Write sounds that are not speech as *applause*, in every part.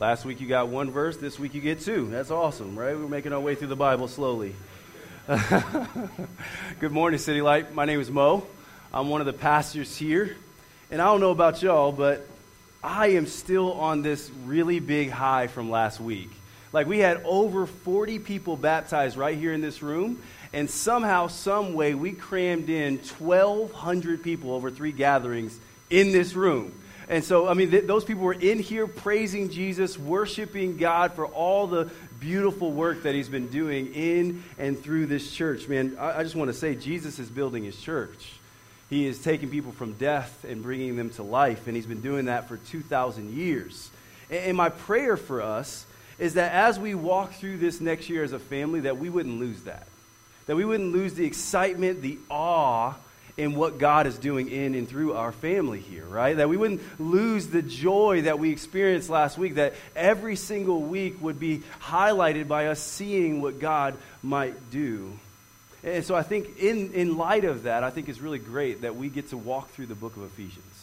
Last week you got one verse, this week you get two. That's awesome, right? We're making our way through the Bible slowly. *laughs* Good morning, City Light. My name is Mo. I'm one of the pastors here. And I don't know about y'all, but I am still on this really big high from last week. Like, we had over 40 people baptized right here in this room, and somehow, some way, we crammed in 1,200 people over three gatherings in this room. And so, I mean, th- those people were in here praising Jesus, worshiping God for all the beautiful work that He's been doing in and through this church. Man, I, I just want to say Jesus is building His church. He is taking people from death and bringing them to life, and He's been doing that for 2,000 years. And, and my prayer for us is that as we walk through this next year as a family, that we wouldn't lose that. That we wouldn't lose the excitement, the awe, in what God is doing in and through our family here, right? That we wouldn't lose the joy that we experienced last week, that every single week would be highlighted by us seeing what God might do. And so I think, in, in light of that, I think it's really great that we get to walk through the book of Ephesians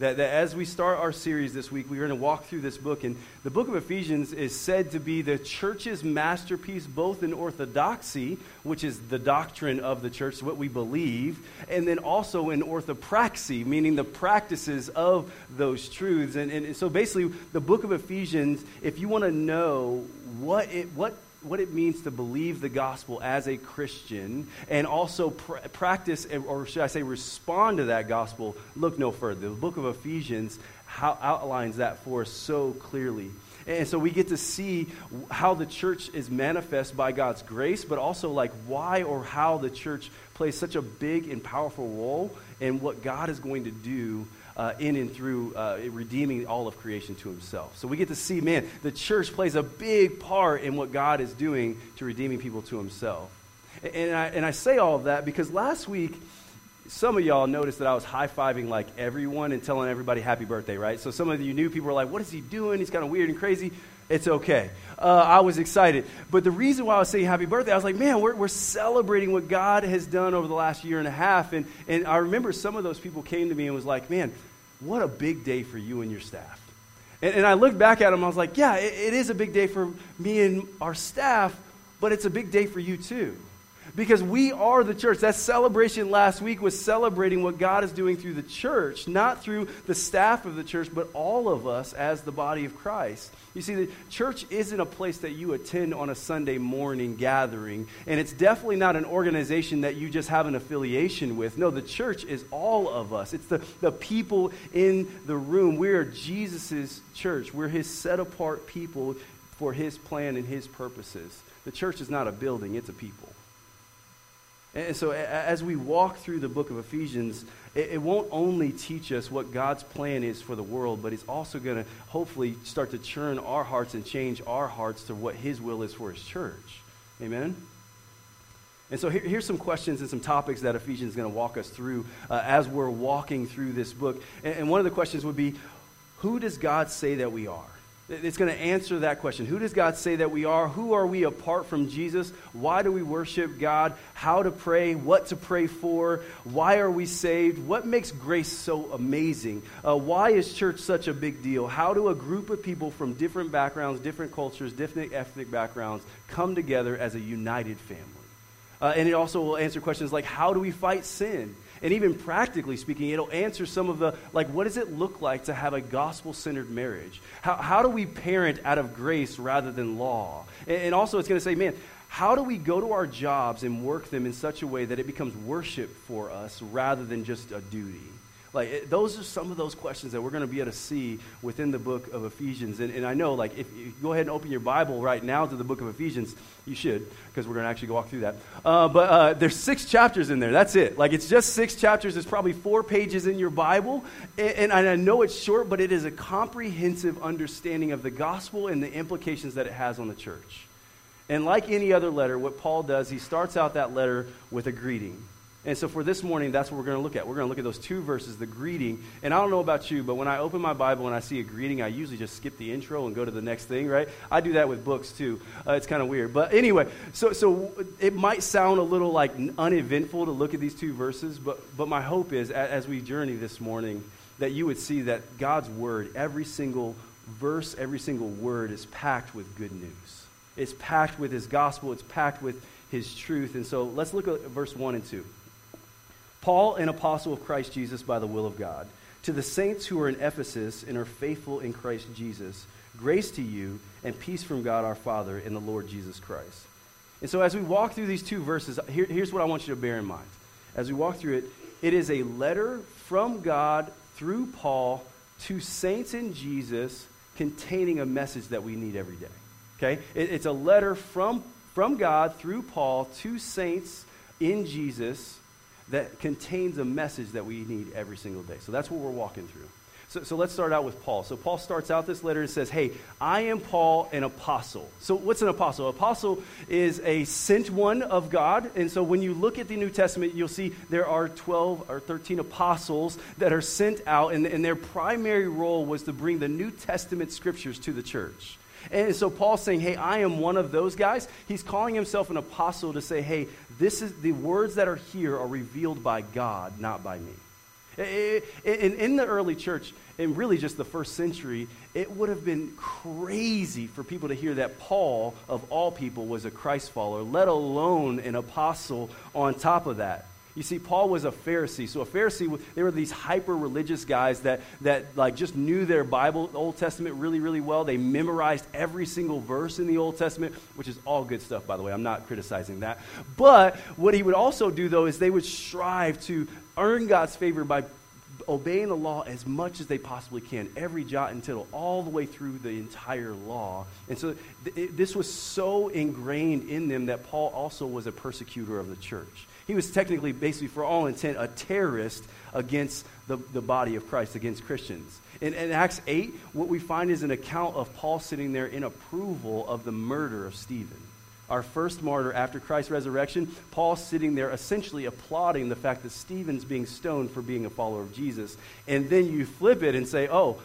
that, that as we start our series this week, we're going to walk through this book. And the book of Ephesians is said to be the church's masterpiece, both in orthodoxy, which is the doctrine of the church, what we believe, and then also in orthopraxy, meaning the practices of those truths. And, and so basically, the book of Ephesians, if you want to know what it, what what it means to believe the gospel as a Christian and also pr- practice, eh, or should I say, respond to that gospel, look no further. The book of Ephesians how, outlines that for us so clearly. And so we get to see how the church is manifest by God's grace, but also like why or how the church plays such a big and powerful role in what God is going to do uh, in and through uh, redeeming all of creation to himself. So we get to see, man, the church plays a big part in what God is doing to redeeming people to himself. And, I, and I say all of that because last week, some of y'all noticed that I was high fiving like everyone and telling everybody happy birthday, right? So some of you new people were like, what is he doing? He's kind of weird and crazy. It's okay. Uh, I was excited. But the reason why I was saying happy birthday, I was like, man, we're, we're celebrating what God has done over the last year and a half. And, and I remember some of those people came to me and was like, man, what a big day for you and your staff. And, and I looked back at him, I was like, yeah, it, it is a big day for me and our staff, but it's a big day for you too. Because we are the church. That celebration last week was celebrating what God is doing through the church, not through the staff of the church, but all of us as the body of Christ. You see, the church isn't a place that you attend on a Sunday morning gathering, and it's definitely not an organization that you just have an affiliation with. No, the church is all of us. It's the, the people in the room. We are Jesus' church. We're his set apart people for his plan and his purposes. The church is not a building, it's a people. And so, as we walk through the book of Ephesians, it, won't only teach us what God's plan is for the world, but it's also going to hopefully start to churn our hearts and change our hearts to what His will is for His church. Amen? And so here, here's some questions and some topics that Ephesians is going to walk us through uh, as we're walking through this book. And, and one of the questions would be Who does God say that we are? It's going to answer that question. Who does God say that we are? Who are we apart from Jesus? Why do we worship God? How to pray? What to pray for? Why are we saved? What makes grace so amazing? Uh, why is church such a big deal? How do a group of people from different backgrounds, different cultures, different ethnic backgrounds come together as a united family? Uh, and it also will answer questions like how do we fight sin? And even practically speaking, it'll answer some of the, like, what does it look like to have a gospel centered marriage? How, how do we parent out of grace rather than law? And, and also, it's going to say, man, how do we go to our jobs and work them in such a way that it becomes worship for us rather than just a duty? Like, it, those are some of those questions that we're going to be able to see within the book of Ephesians. And, and I know, like, if you go ahead and open your Bible right now to the book of Ephesians, you should, because we're going to actually walk through that. Uh, but uh, there's six chapters in there. That's it. Like, it's just six chapters. There's probably four pages in your Bible. And, and I know it's short, but it is a comprehensive understanding of the gospel and the implications that it has on the church. And like any other letter, what Paul does, he starts out that letter with a greeting. And so for this morning, that's what we're going to look at. We're going to look at those two verses, the greeting. And I don't know about you, but when I open my Bible and I see a greeting, I usually just skip the intro and go to the next thing, right? I do that with books too. Uh, it's kind of weird. But anyway, so, so it might sound a little like uneventful to look at these two verses, but, but my hope is as we journey this morning that you would see that God's word, every single verse, every single word is packed with good news. It's packed with his gospel, it's packed with his truth. And so let's look at verse 1 and 2. Paul, an apostle of Christ Jesus by the will of God, to the saints who are in Ephesus and are faithful in Christ Jesus, grace to you and peace from God our Father and the Lord Jesus Christ. And so as we walk through these two verses, here, here's what I want you to bear in mind. As we walk through it, it is a letter from God through Paul to saints in Jesus containing a message that we need every day. Okay? It, it's a letter from, from God through Paul to saints in Jesus that contains a message that we need every single day. So that's what we're walking through. So, so let's start out with Paul. So Paul starts out this letter and says, Hey, I am Paul, an apostle. So what's an apostle? Apostle is a sent one of God. And so when you look at the New Testament, you'll see there are 12 or 13 apostles that are sent out, and, and their primary role was to bring the New Testament scriptures to the church. And so Paul's saying, Hey, I am one of those guys. He's calling himself an apostle to say, Hey, this is the words that are here are revealed by God, not by me. In, in the early church, and really just the first century, it would have been crazy for people to hear that Paul, of all people, was a Christ follower, let alone an apostle on top of that. You see, Paul was a Pharisee. So a Pharisee, they were these hyper religious guys that, that like just knew their Bible, Old Testament really, really well. They memorized every single verse in the Old Testament, which is all good stuff, by the way. I'm not criticizing that. But what he would also do, though, is they would strive to earn God's favor by obeying the law as much as they possibly can, every jot and tittle, all the way through the entire law. And so th- it, this was so ingrained in them that Paul also was a persecutor of the church. He was technically, basically, for all intent, a terrorist against the, the body of Christ, against Christians. In, in Acts 8, what we find is an account of Paul sitting there in approval of the murder of Stephen our first martyr after Christ's resurrection, Paul sitting there essentially applauding the fact that Stephen's being stoned for being a follower of Jesus. And then you flip it and say, oh,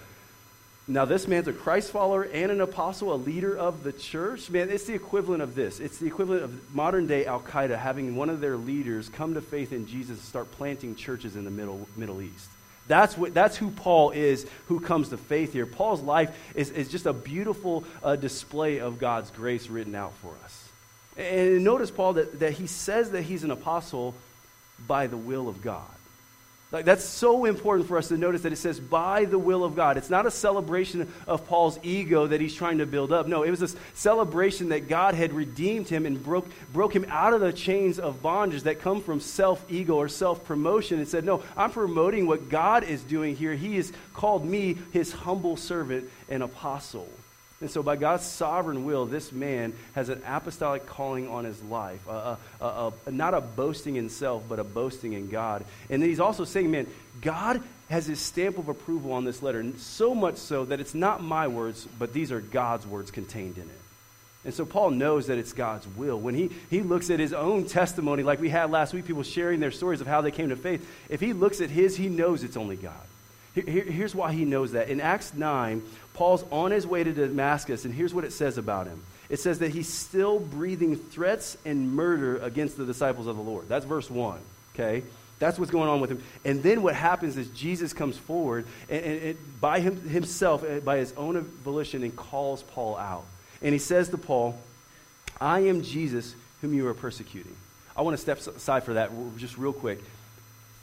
now this man's a Christ follower and an apostle, a leader of the church. Man, it's the equivalent of this. It's the equivalent of modern day Al Qaeda having one of their leaders come to faith in Jesus and start planting churches in the Middle, Middle East. That's, what, that's who Paul is, who comes to faith here. Paul's life is, is just a beautiful uh, display of God's grace written out for us. And notice, Paul, that, that he says that he's an apostle by the will of God. Like that's so important for us to notice that it says by the will of God. It's not a celebration of Paul's ego that he's trying to build up. No, it was a celebration that God had redeemed him and broke, broke him out of the chains of bondage that come from self ego or self promotion and said, No, I'm promoting what God is doing here. He has called me his humble servant and apostle. And so, by God's sovereign will, this man has an apostolic calling on his life. A, a, a, not a boasting in self, but a boasting in God. And then he's also saying, man, God has his stamp of approval on this letter, so much so that it's not my words, but these are God's words contained in it. And so Paul knows that it's God's will. When he, he looks at his own testimony, like we had last week, people sharing their stories of how they came to faith, if he looks at his, he knows it's only God. Here, here's why he knows that. In Acts 9, Paul's on his way to Damascus, and here's what it says about him it says that he's still breathing threats and murder against the disciples of the Lord. That's verse 1, okay? That's what's going on with him. And then what happens is Jesus comes forward and, and, and by him, himself, uh, by his own volition, and calls Paul out. And he says to Paul, I am Jesus whom you are persecuting. I want to step aside for that just real quick.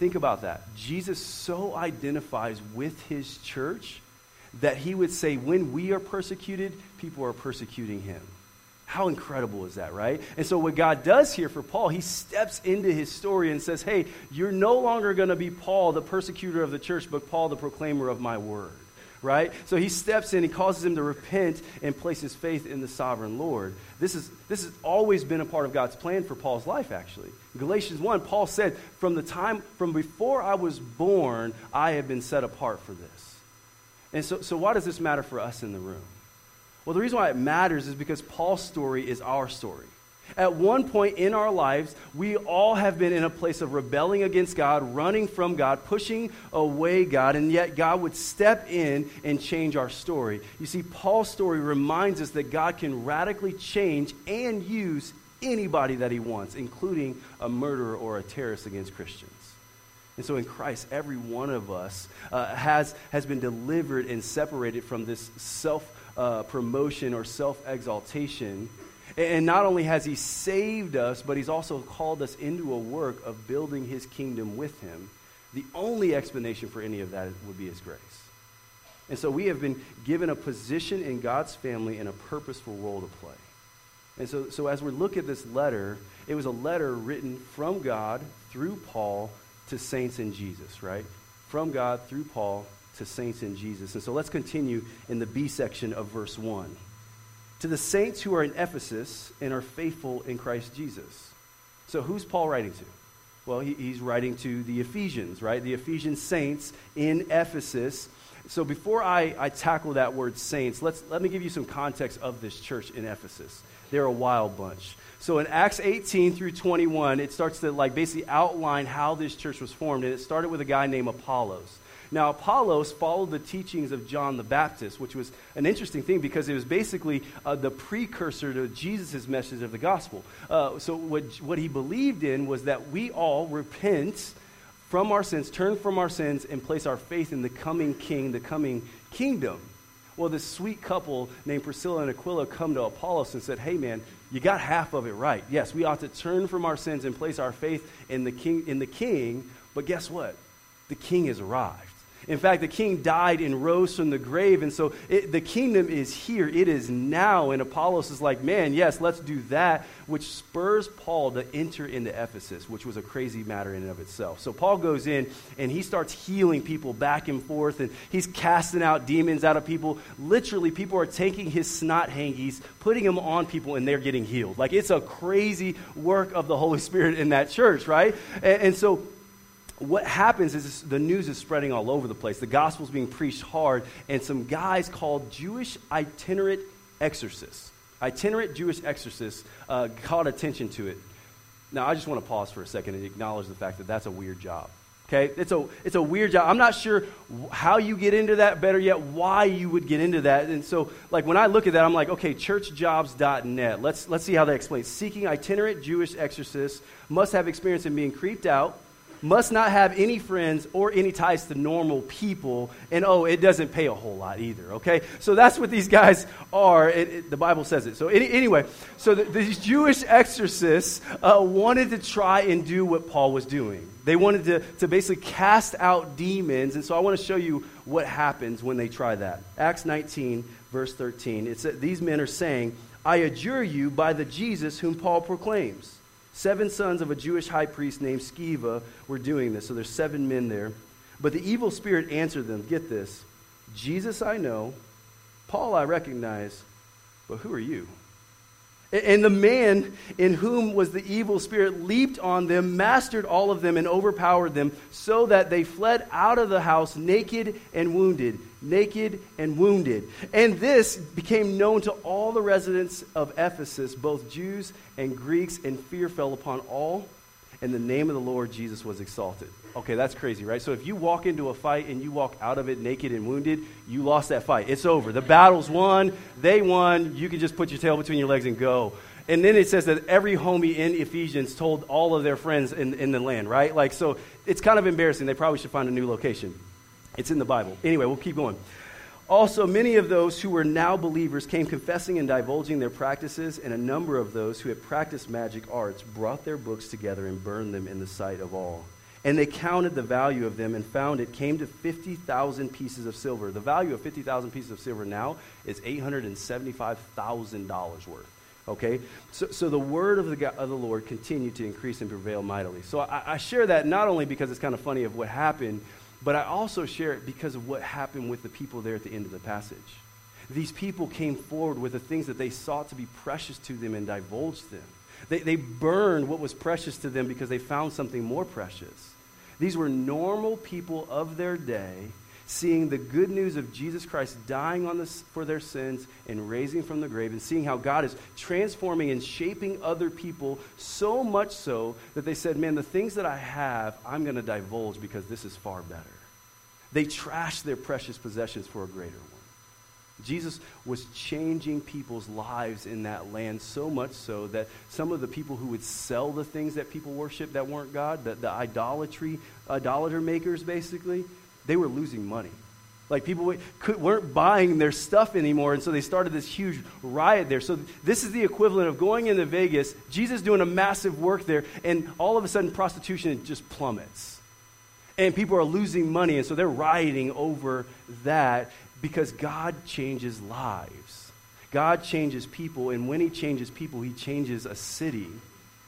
Think about that. Jesus so identifies with his church that he would say, when we are persecuted, people are persecuting him. How incredible is that, right? And so, what God does here for Paul, he steps into his story and says, Hey, you're no longer going to be Paul, the persecutor of the church, but Paul, the proclaimer of my word, right? So, he steps in, he causes him to repent and place his faith in the sovereign Lord. This, is, this has always been a part of God's plan for Paul's life, actually. Galatians 1, Paul said, From the time, from before I was born, I have been set apart for this. And so, so why does this matter for us in the room? Well, the reason why it matters is because Paul's story is our story. At one point in our lives, we all have been in a place of rebelling against God, running from God, pushing away God, and yet God would step in and change our story. You see, Paul's story reminds us that God can radically change and use anybody that he wants, including a murderer or a terrorist against Christians. And so in Christ, every one of us uh, has, has been delivered and separated from this self uh, promotion or self exaltation. And not only has he saved us, but he's also called us into a work of building his kingdom with him. The only explanation for any of that would be his grace. And so we have been given a position in God's family and a purposeful role to play. And so, so as we look at this letter, it was a letter written from God through Paul to saints in Jesus, right? From God through Paul to saints in Jesus. And so let's continue in the B section of verse 1. To the saints who are in Ephesus and are faithful in Christ Jesus. So who's Paul writing to? Well, he, he's writing to the Ephesians, right? The Ephesian saints in Ephesus. So before I, I tackle that word saints, let's, let me give you some context of this church in Ephesus. They're a wild bunch. So in Acts 18 through 21, it starts to like basically outline how this church was formed. And it started with a guy named Apollos. Now, Apollos followed the teachings of John the Baptist, which was an interesting thing because it was basically uh, the precursor to Jesus' message of the gospel. Uh, so, what, what he believed in was that we all repent from our sins, turn from our sins, and place our faith in the coming king, the coming kingdom. Well, this sweet couple named Priscilla and Aquila come to Apollos and said, Hey, man, you got half of it right. Yes, we ought to turn from our sins and place our faith in the king, in the king but guess what? The king has arrived. In fact, the king died and rose from the grave. And so it, the kingdom is here. It is now. And Apollos is like, man, yes, let's do that, which spurs Paul to enter into Ephesus, which was a crazy matter in and of itself. So Paul goes in and he starts healing people back and forth. And he's casting out demons out of people. Literally, people are taking his snot hangies, putting them on people, and they're getting healed. Like it's a crazy work of the Holy Spirit in that church, right? and, and so what happens is the news is spreading all over the place. The gospel's being preached hard, and some guys called Jewish itinerant exorcists, itinerant Jewish exorcists, uh, caught attention to it. Now, I just want to pause for a second and acknowledge the fact that that's a weird job. Okay? It's a, it's a weird job. I'm not sure how you get into that, better yet, why you would get into that. And so, like, when I look at that, I'm like, okay, churchjobs.net. Let's, let's see how they explain. Seeking itinerant Jewish exorcists must have experience in being creeped out must not have any friends or any ties to normal people. And oh, it doesn't pay a whole lot either, okay? So that's what these guys are. It, it, the Bible says it. So, any, anyway, so the, these Jewish exorcists uh, wanted to try and do what Paul was doing. They wanted to, to basically cast out demons. And so I want to show you what happens when they try that. Acts 19, verse 13. It's that these men are saying, I adjure you by the Jesus whom Paul proclaims. Seven sons of a Jewish high priest named Sceva were doing this. So there's seven men there. But the evil spirit answered them Get this Jesus I know, Paul I recognize, but who are you? And the man in whom was the evil spirit leaped on them, mastered all of them, and overpowered them, so that they fled out of the house naked and wounded. Naked and wounded. And this became known to all the residents of Ephesus, both Jews and Greeks, and fear fell upon all, and the name of the Lord Jesus was exalted. Okay, that's crazy, right? So if you walk into a fight and you walk out of it naked and wounded, you lost that fight. It's over. The battle's won. They won. You can just put your tail between your legs and go. And then it says that every homie in Ephesians told all of their friends in, in the land, right? Like, so it's kind of embarrassing. They probably should find a new location. It's in the Bible. Anyway, we'll keep going. Also, many of those who were now believers came confessing and divulging their practices, and a number of those who had practiced magic arts brought their books together and burned them in the sight of all. And they counted the value of them and found it came to 50,000 pieces of silver. The value of 50,000 pieces of silver now is $875,000 worth. Okay? So, so the word of the, God, of the Lord continued to increase and prevail mightily. So I, I share that not only because it's kind of funny of what happened, but I also share it because of what happened with the people there at the end of the passage. These people came forward with the things that they sought to be precious to them and divulged them. They, they burned what was precious to them because they found something more precious. These were normal people of their day seeing the good news of Jesus Christ dying on this, for their sins and raising from the grave, and seeing how God is transforming and shaping other people so much so that they said, Man, the things that I have, I'm going to divulge because this is far better. They trashed their precious possessions for a greater one. Jesus was changing people's lives in that land so much so that some of the people who would sell the things that people worship that weren't God, the, the idolatry, idolater makers basically, they were losing money. Like people could, weren't buying their stuff anymore, and so they started this huge riot there. So this is the equivalent of going into Vegas, Jesus doing a massive work there, and all of a sudden prostitution just plummets. And people are losing money, and so they're rioting over that because God changes lives. God changes people, and when He changes people, He changes a city.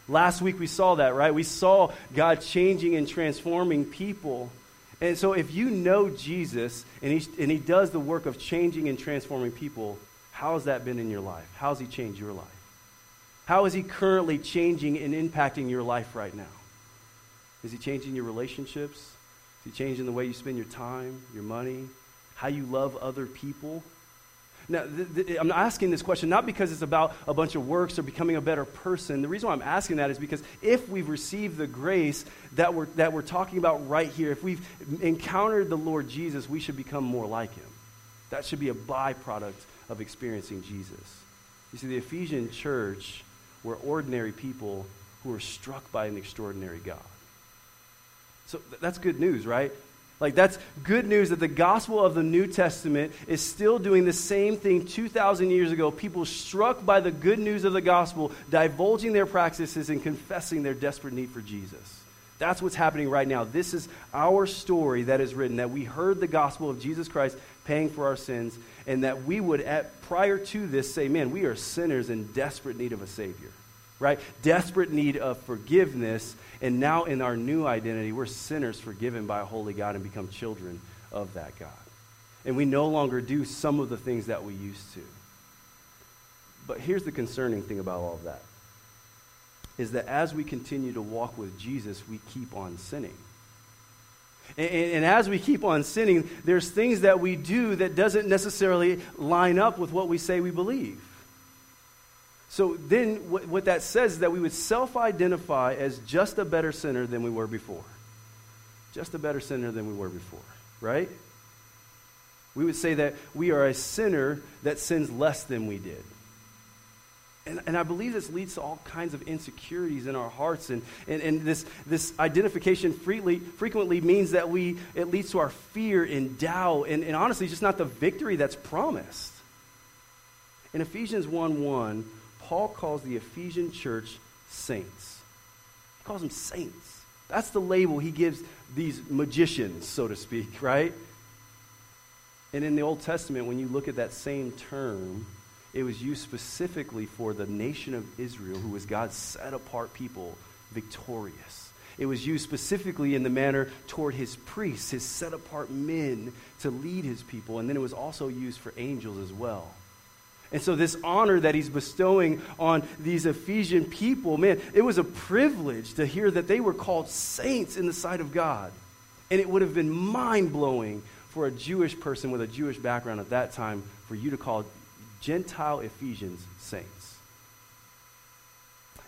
Last week we saw that, right? We saw God changing and transforming people. And so if you know Jesus and he, and he does the work of changing and transforming people, how has that been in your life? How has He changed your life? How is He currently changing and impacting your life right now? Is He changing your relationships? Is He changing the way you spend your time, your money, how you love other people? Now, th- th- I'm asking this question not because it's about a bunch of works or becoming a better person. The reason why I'm asking that is because if we've received the grace that we're, that we're talking about right here, if we've encountered the Lord Jesus, we should become more like him. That should be a byproduct of experiencing Jesus. You see, the Ephesian church were ordinary people who were struck by an extraordinary God. So th- that's good news, right? Like, that's good news that the gospel of the New Testament is still doing the same thing 2,000 years ago. People struck by the good news of the gospel, divulging their practices and confessing their desperate need for Jesus. That's what's happening right now. This is our story that is written that we heard the gospel of Jesus Christ paying for our sins, and that we would, at, prior to this, say, man, we are sinners in desperate need of a Savior right? Desperate need of forgiveness. And now in our new identity, we're sinners forgiven by a holy God and become children of that God. And we no longer do some of the things that we used to. But here's the concerning thing about all of that is that as we continue to walk with Jesus, we keep on sinning. And, and, as we keep on sinning, there's things that we do that doesn't necessarily line up with what we say we believe. So then, what, what that says is that we would self identify as just a better sinner than we were before. Just a better sinner than we were before, right? We would say that we are a sinner that sins less than we did. And, and I believe this leads to all kinds of insecurities in our hearts. And, and, and this, this identification freely, frequently means that we, it leads to our fear and doubt, and, and honestly, just not the victory that's promised. In Ephesians 1 1, Paul calls the Ephesian church saints. He calls them saints. That's the label he gives these magicians, so to speak, *laughs* right? And in the Old Testament, when you look at that same term, it was used specifically for the nation of Israel, who was God's set apart people, victorious. It was used specifically in the manner toward his priests, his set apart men to lead his people. And then it was also used for angels as well. And so, this honor that he's bestowing on these Ephesian people, man, it was a privilege to hear that they were called saints in the sight of God. And it would have been mind blowing for a Jewish person with a Jewish background at that time for you to call Gentile Ephesians saints.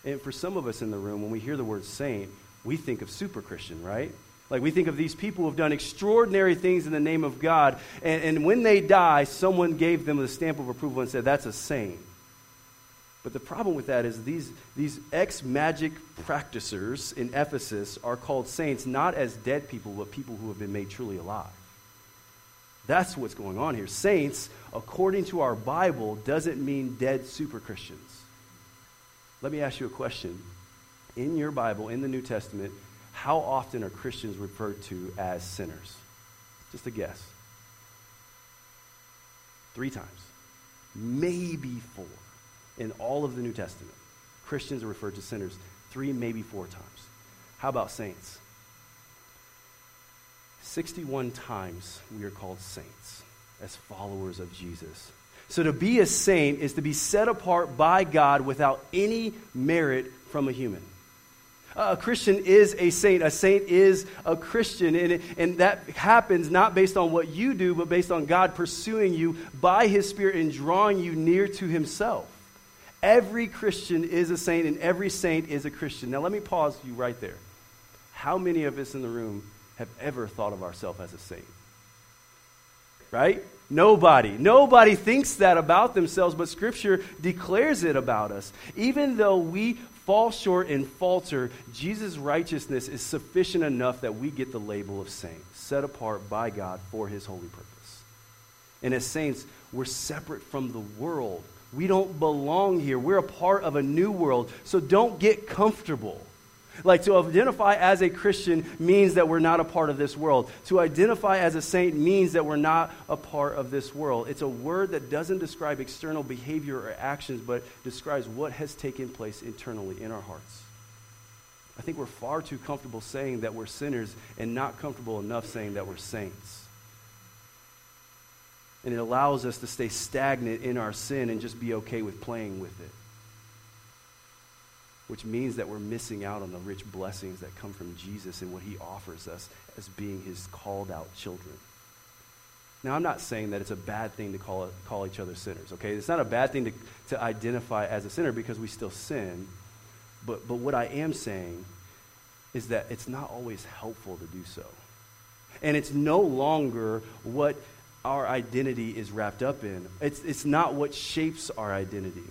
And for some of us in the room, when we hear the word saint, we think of super Christian, right? Like we think of these people who have done extraordinary things in the name of God, and, and when they die, someone gave them the stamp of approval and said, That's a saint. But the problem with that is these, these ex magic practicers in Ephesus are called saints not as dead people, but people who have been made truly alive. That's what's going on here. Saints, according to our Bible, doesn't mean dead super Christians. Let me ask you a question. In your Bible, in the New Testament, how often are Christians referred to as sinners? Just a guess. Three times. Maybe four. In all of the New Testament, Christians are referred to sinners three, maybe four times. How about saints? 61 times we are called saints as followers of Jesus. So to be a saint is to be set apart by God without any merit from a human. A Christian is a saint. A saint is a Christian. And, and that happens not based on what you do, but based on God pursuing you by his Spirit and drawing you near to himself. Every Christian is a saint, and every saint is a Christian. Now, let me pause you right there. How many of us in the room have ever thought of ourselves as a saint? Right? Nobody. Nobody thinks that about themselves, but Scripture declares it about us. Even though we fall short and falter, Jesus' righteousness is sufficient enough that we get the label of saints, set apart by God for his holy purpose. And as saints, we're separate from the world. We don't belong here. We're a part of a new world. So don't get comfortable. Like to identify as a Christian means that we're not a part of this world. To identify as a saint means that we're not a part of this world. It's a word that doesn't describe external behavior or actions, but describes what has taken place internally in our hearts. I think we're far too comfortable saying that we're sinners and not comfortable enough saying that we're saints. And it allows us to stay stagnant in our sin and just be okay with playing with it which means that we're missing out on the rich blessings that come from Jesus and what he offers us as being his called out children. Now, I'm not saying that it's a bad thing to call, call each other sinners, okay? It's not a bad thing to, to identify as a sinner because we still sin. But, but what I am saying is that it's not always helpful to do so. And it's no longer what our identity is wrapped up in, it's, it's not what shapes our identity.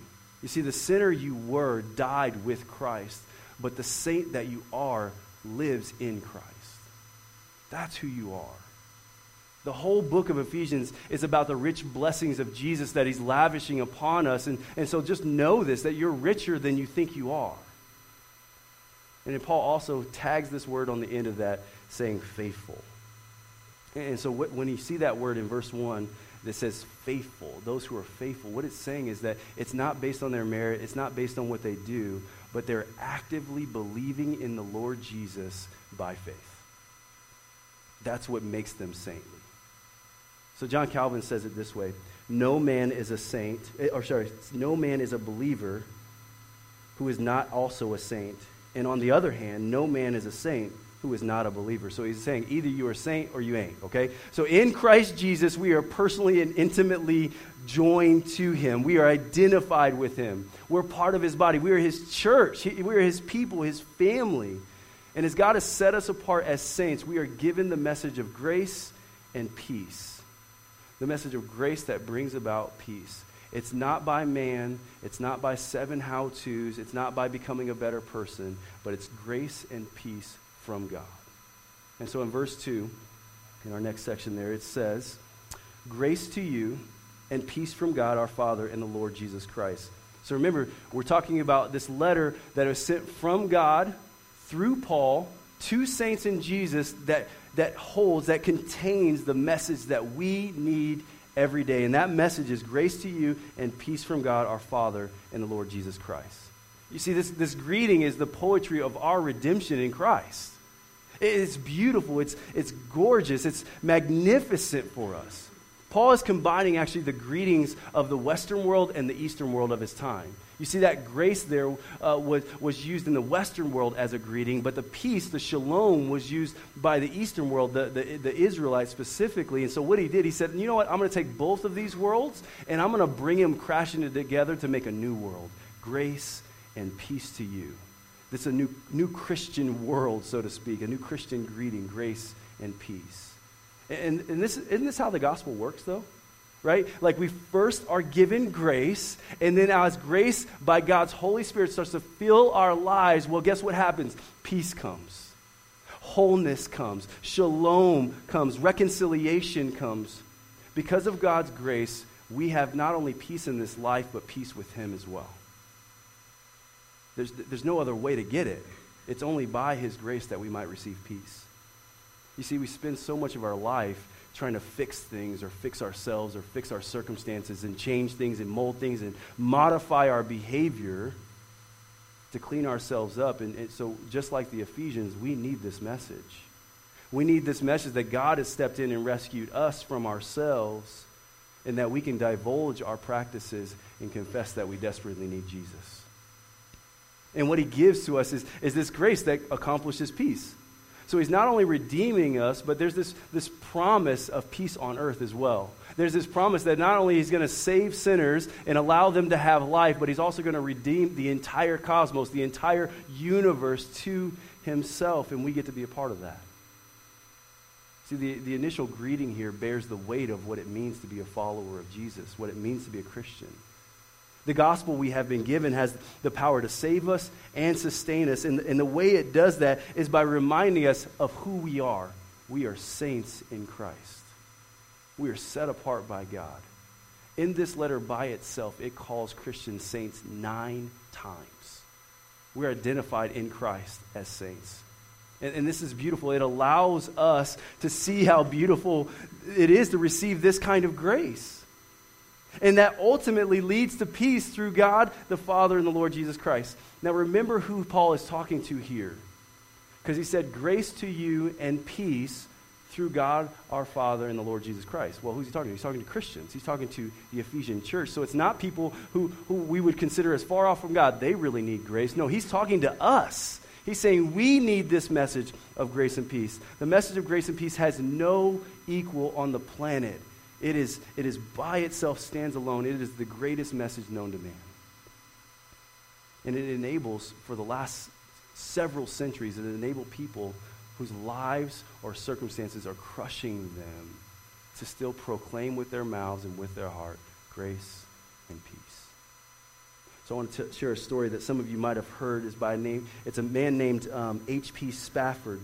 You see, the sinner you were died with Christ, but the saint that you are lives in Christ. That's who you are. The whole book of Ephesians is about the rich blessings of Jesus that he's lavishing upon us. And, and so just know this that you're richer than you think you are. And then Paul also tags this word on the end of that, saying faithful. And so when you see that word in verse 1, that says faithful, those who are faithful. What it's saying is that it's not based on their merit, it's not based on what they do, but they're actively believing in the Lord Jesus by faith. That's what makes them saintly. So John Calvin says it this way No man is a saint, eh, or sorry, no man is a believer who is not also a saint. And on the other hand, no man is a saint who is not a believer. So he's saying either you are saint or you ain't, okay? So in Christ Jesus, we are personally and intimately joined to him. We are identified with him. We're part of his body. We are his church. We are his people, his family. And as God has set us apart as saints, we are given the message of grace and peace. The message of grace that brings about peace. It's not by man, it's not by seven how to's, it's not by becoming a better person, but it's grace and peace from God. And so in verse 2, in our next section there, it says, Grace to you and peace from God our Father and the Lord Jesus Christ. So remember, we're talking about this letter that was sent from God through Paul to saints in Jesus that, that holds, that contains the message that we need every day. And that message is grace to you and peace from God our Father and the Lord Jesus Christ. You see, this, this greeting is the poetry of our redemption in Christ. It's beautiful, it's, it's gorgeous, it's magnificent for us. Paul is combining actually the greetings of the Western world and the Eastern world of his time. You see, that grace there uh, was, was used in the Western world as a greeting, but the peace, the shalom, was used by the Eastern world, the, the, the Israelites specifically. And so, what he did, he said, You know what? I'm going to take both of these worlds and I'm going to bring them crashing together to make a new world. Grace and peace to you. It's a new, new Christian world, so to speak, a new Christian greeting, grace and peace. And, and this, isn't this how the gospel works, though? Right? Like we first are given grace, and then as grace by God's Holy Spirit starts to fill our lives, well, guess what happens? Peace comes, wholeness comes, shalom comes, reconciliation comes. Because of God's grace, we have not only peace in this life, but peace with Him as well. There's, there's no other way to get it. It's only by His grace that we might receive peace. You see, we spend so much of our life trying to fix things or fix ourselves or fix our circumstances and change things and mold things and modify our behavior to clean ourselves up. And, and so, just like the Ephesians, we need this message. We need this message that God has stepped in and rescued us from ourselves and that we can divulge our practices and confess that we desperately need Jesus. And what he gives to us is, is this grace that accomplishes peace. So he's not only redeeming us, but there's this, this promise of peace on earth as well. There's this promise that not only he's going to save sinners and allow them to have life, but he's also going to redeem the entire cosmos, the entire universe to himself, and we get to be a part of that. See, the, the initial greeting here bears the weight of what it means to be a follower of Jesus, what it means to be a Christian. The gospel we have been given has the power to save us and sustain us. And, and the way it does that is by reminding us of who we are. We are saints in Christ, we are set apart by God. In this letter by itself, it calls Christian saints nine times. We're identified in Christ as saints. And, and, this is beautiful. It allows us to see how beautiful it is to receive this kind of grace. And that ultimately leads to peace through God, the Father, and the Lord Jesus Christ. Now, remember who Paul is talking to here. Because he said, Grace to you and peace through God our Father and the Lord Jesus Christ. Well, who's he talking to? He's talking to Christians. He's talking to the Ephesian church. So it's not people who, who we would consider as far off from God. They really need grace. No, he's talking to us. He's saying we need this message of grace and peace. The message of grace and peace has no equal on the planet. It is, it is by itself stands alone. It is the greatest message known to man. And it enables, for the last several centuries, it enabled people whose lives or circumstances are crushing them to still proclaim with their mouths and with their heart grace and peace. So I want to share a story that some of you might have heard. is by name. It's a man named um, H.P. Spafford.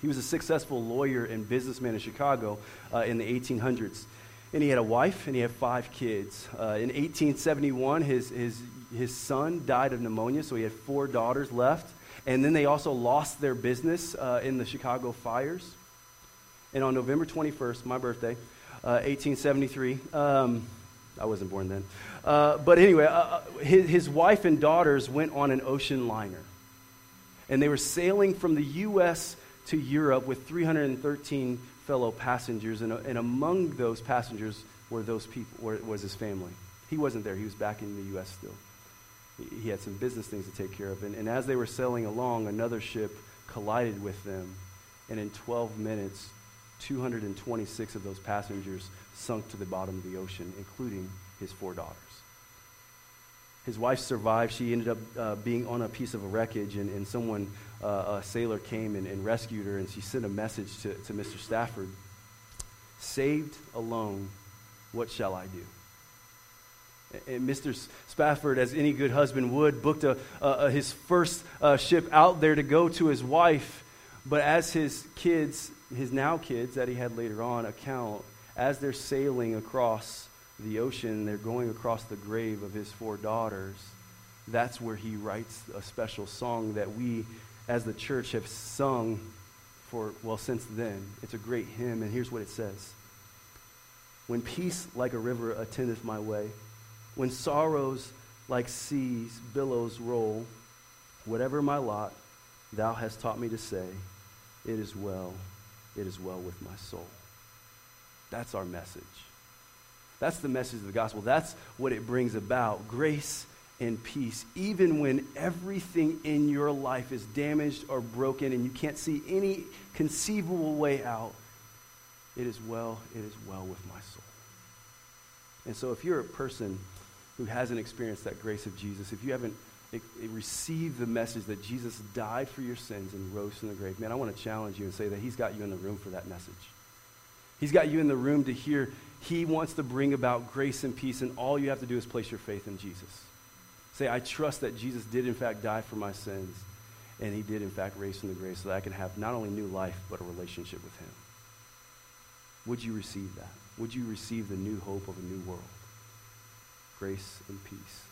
He was a successful lawyer and businessman in Chicago uh, in the 1800s. And he had a wife and he had five kids. Uh, in 1871, his, his, his son died of pneumonia, so he had four daughters left. And then they also lost their business uh, in the Chicago fires. And on November 21st, my birthday, 1873, uh, um, I wasn't born then. Uh, but anyway, uh, uh, his, his wife and daughters went on an ocean liner. And they were sailing from the U.S. to Europe with 313 fellow passengers. And, uh, and among those passengers were those people, were, was his family. He wasn't there, he was back in the U.S. still. He, he had some business things to take care of. And, and as they were sailing along, another ship collided with them. And in 12 minutes, 226 of those passengers sunk to the bottom of the ocean, including his four daughters. His wife survived. She ended up uh, being on a piece of a wreckage, and, and someone, uh, a sailor, came and, and, rescued her, and she sent a message to, to Mr. Spafford Saved alone, what shall I do? And Mr. Spafford, as any good husband would, booked a, his first uh, ship out there to go to his wife. But as his kids, his now kids that he had later on, account, as they're sailing across the ocean, they're going across the grave of his four daughters. That's where he writes a special song that we, as the church, have sung for, well, since then. It's a great hymn, and here's what it says When peace like a river attendeth my way, when sorrows like seas, billows roll, whatever my lot, thou hast taught me to say, It is well, it is well with my soul. That's our message. That's the message of the gospel. That's what it brings about grace and peace, even when everything in your life is damaged or broken and you can't see any conceivable way out. It is well, it is well with my soul. And so, if you're a person who hasn't experienced that grace of Jesus, if you haven't received the message that Jesus died for your sins and rose from the grave, man, I want to challenge you and say that He's got you in the room for that message. He's got you in the room to hear. He wants to bring about grace and peace, and all you have to do is place your faith in Jesus. Say, I trust that Jesus did, in fact, die for my sins, and he did, in fact, raise from the grave so that I can have not only new life, but a relationship with him. Would you receive that? Would you receive the new hope of a new world? Grace and peace.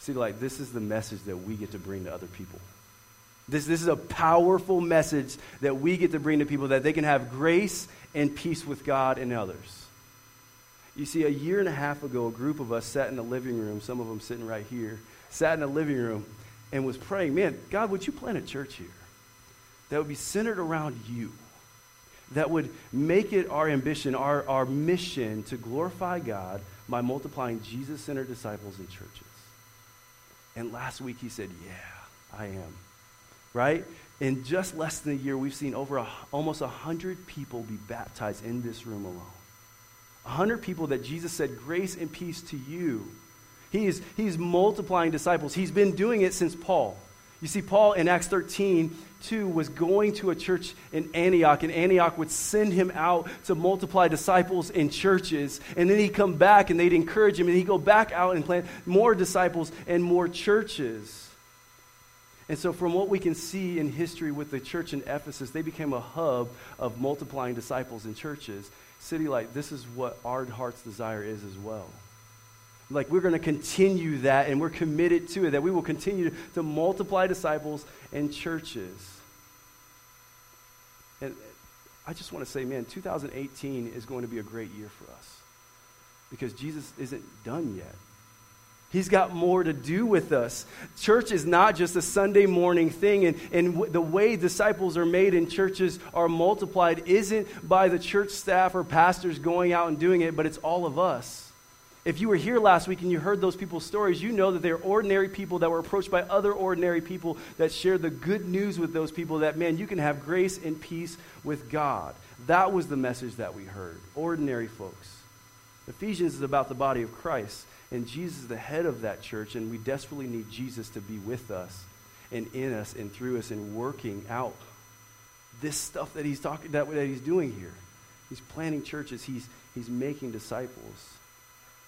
See, like, this is the message that we get to bring to other people. This, this is a powerful message that we get to bring to people that they can have grace and peace with God and others. You see, a year and a half ago, a group of us sat in the living room, some of them sitting right here, sat in the living room and was praying, man, God, would you plant a church here that would be centered around you? That would make it our ambition, our, our mission to glorify God by multiplying Jesus centered disciples in churches. And last week he said, Yeah, I am right? In just less than a year, we've seen over a, almost 100 people be baptized in this room alone. 100 people that Jesus said, Grace and peace to you. He is, he's multiplying disciples. He's been doing it since Paul. You see, Paul in Acts 13, 2 was going to a church in Antioch, and Antioch would send him out to multiply disciples in churches. And then he'd come back and they'd encourage him, and he'd go back out and plant more disciples and more churches. And so, from what we can see in history with the church in Ephesus, they became a hub of multiplying disciples in churches. City Light, this is what our heart's desire is as well. Like, we're going to continue that, and we're committed to it, that we will continue to multiply disciples and churches. And I just want to say, man, 2018 is going to be a great year for us because Jesus isn't done yet. He's got more to do with us. Church is not just a Sunday morning thing, and, and w- the way disciples are made and churches are multiplied isn't by the church staff or pastors going out and doing it, but it's all of us. If you were here last week and you heard those people's stories, you know that they're ordinary people that were approached by other ordinary people that shared the good news with those people that, man, you can have grace and peace with God. That was the message that we heard. Ordinary folks. Ephesians is about the body of Christ. And Jesus is the head of that church, and we desperately need Jesus to be with us and in us and through us and working out this stuff that he's talking that, that he's doing here. He's planting churches, he's, he's making disciples.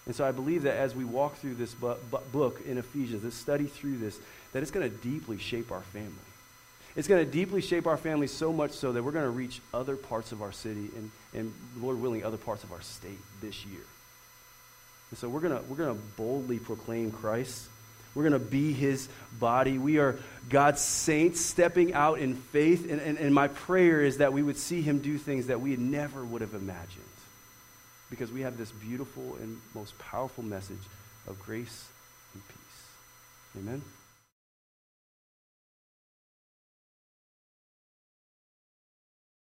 And so I believe that as we walk through this bu- bu- book in Ephesians, this study through this, that it's going to deeply shape our family. It's going to deeply shape our family so much so that we're going to reach other parts of our city and, and Lord willing, other parts of our state this year. And so we're going we're going to boldly proclaim Christ. We're going to be his body. We are God's saints stepping out in faith. And, and, and my prayer is that we would see him do things that we never would have imagined. Because we have this beautiful and most powerful message of grace and peace. Amen.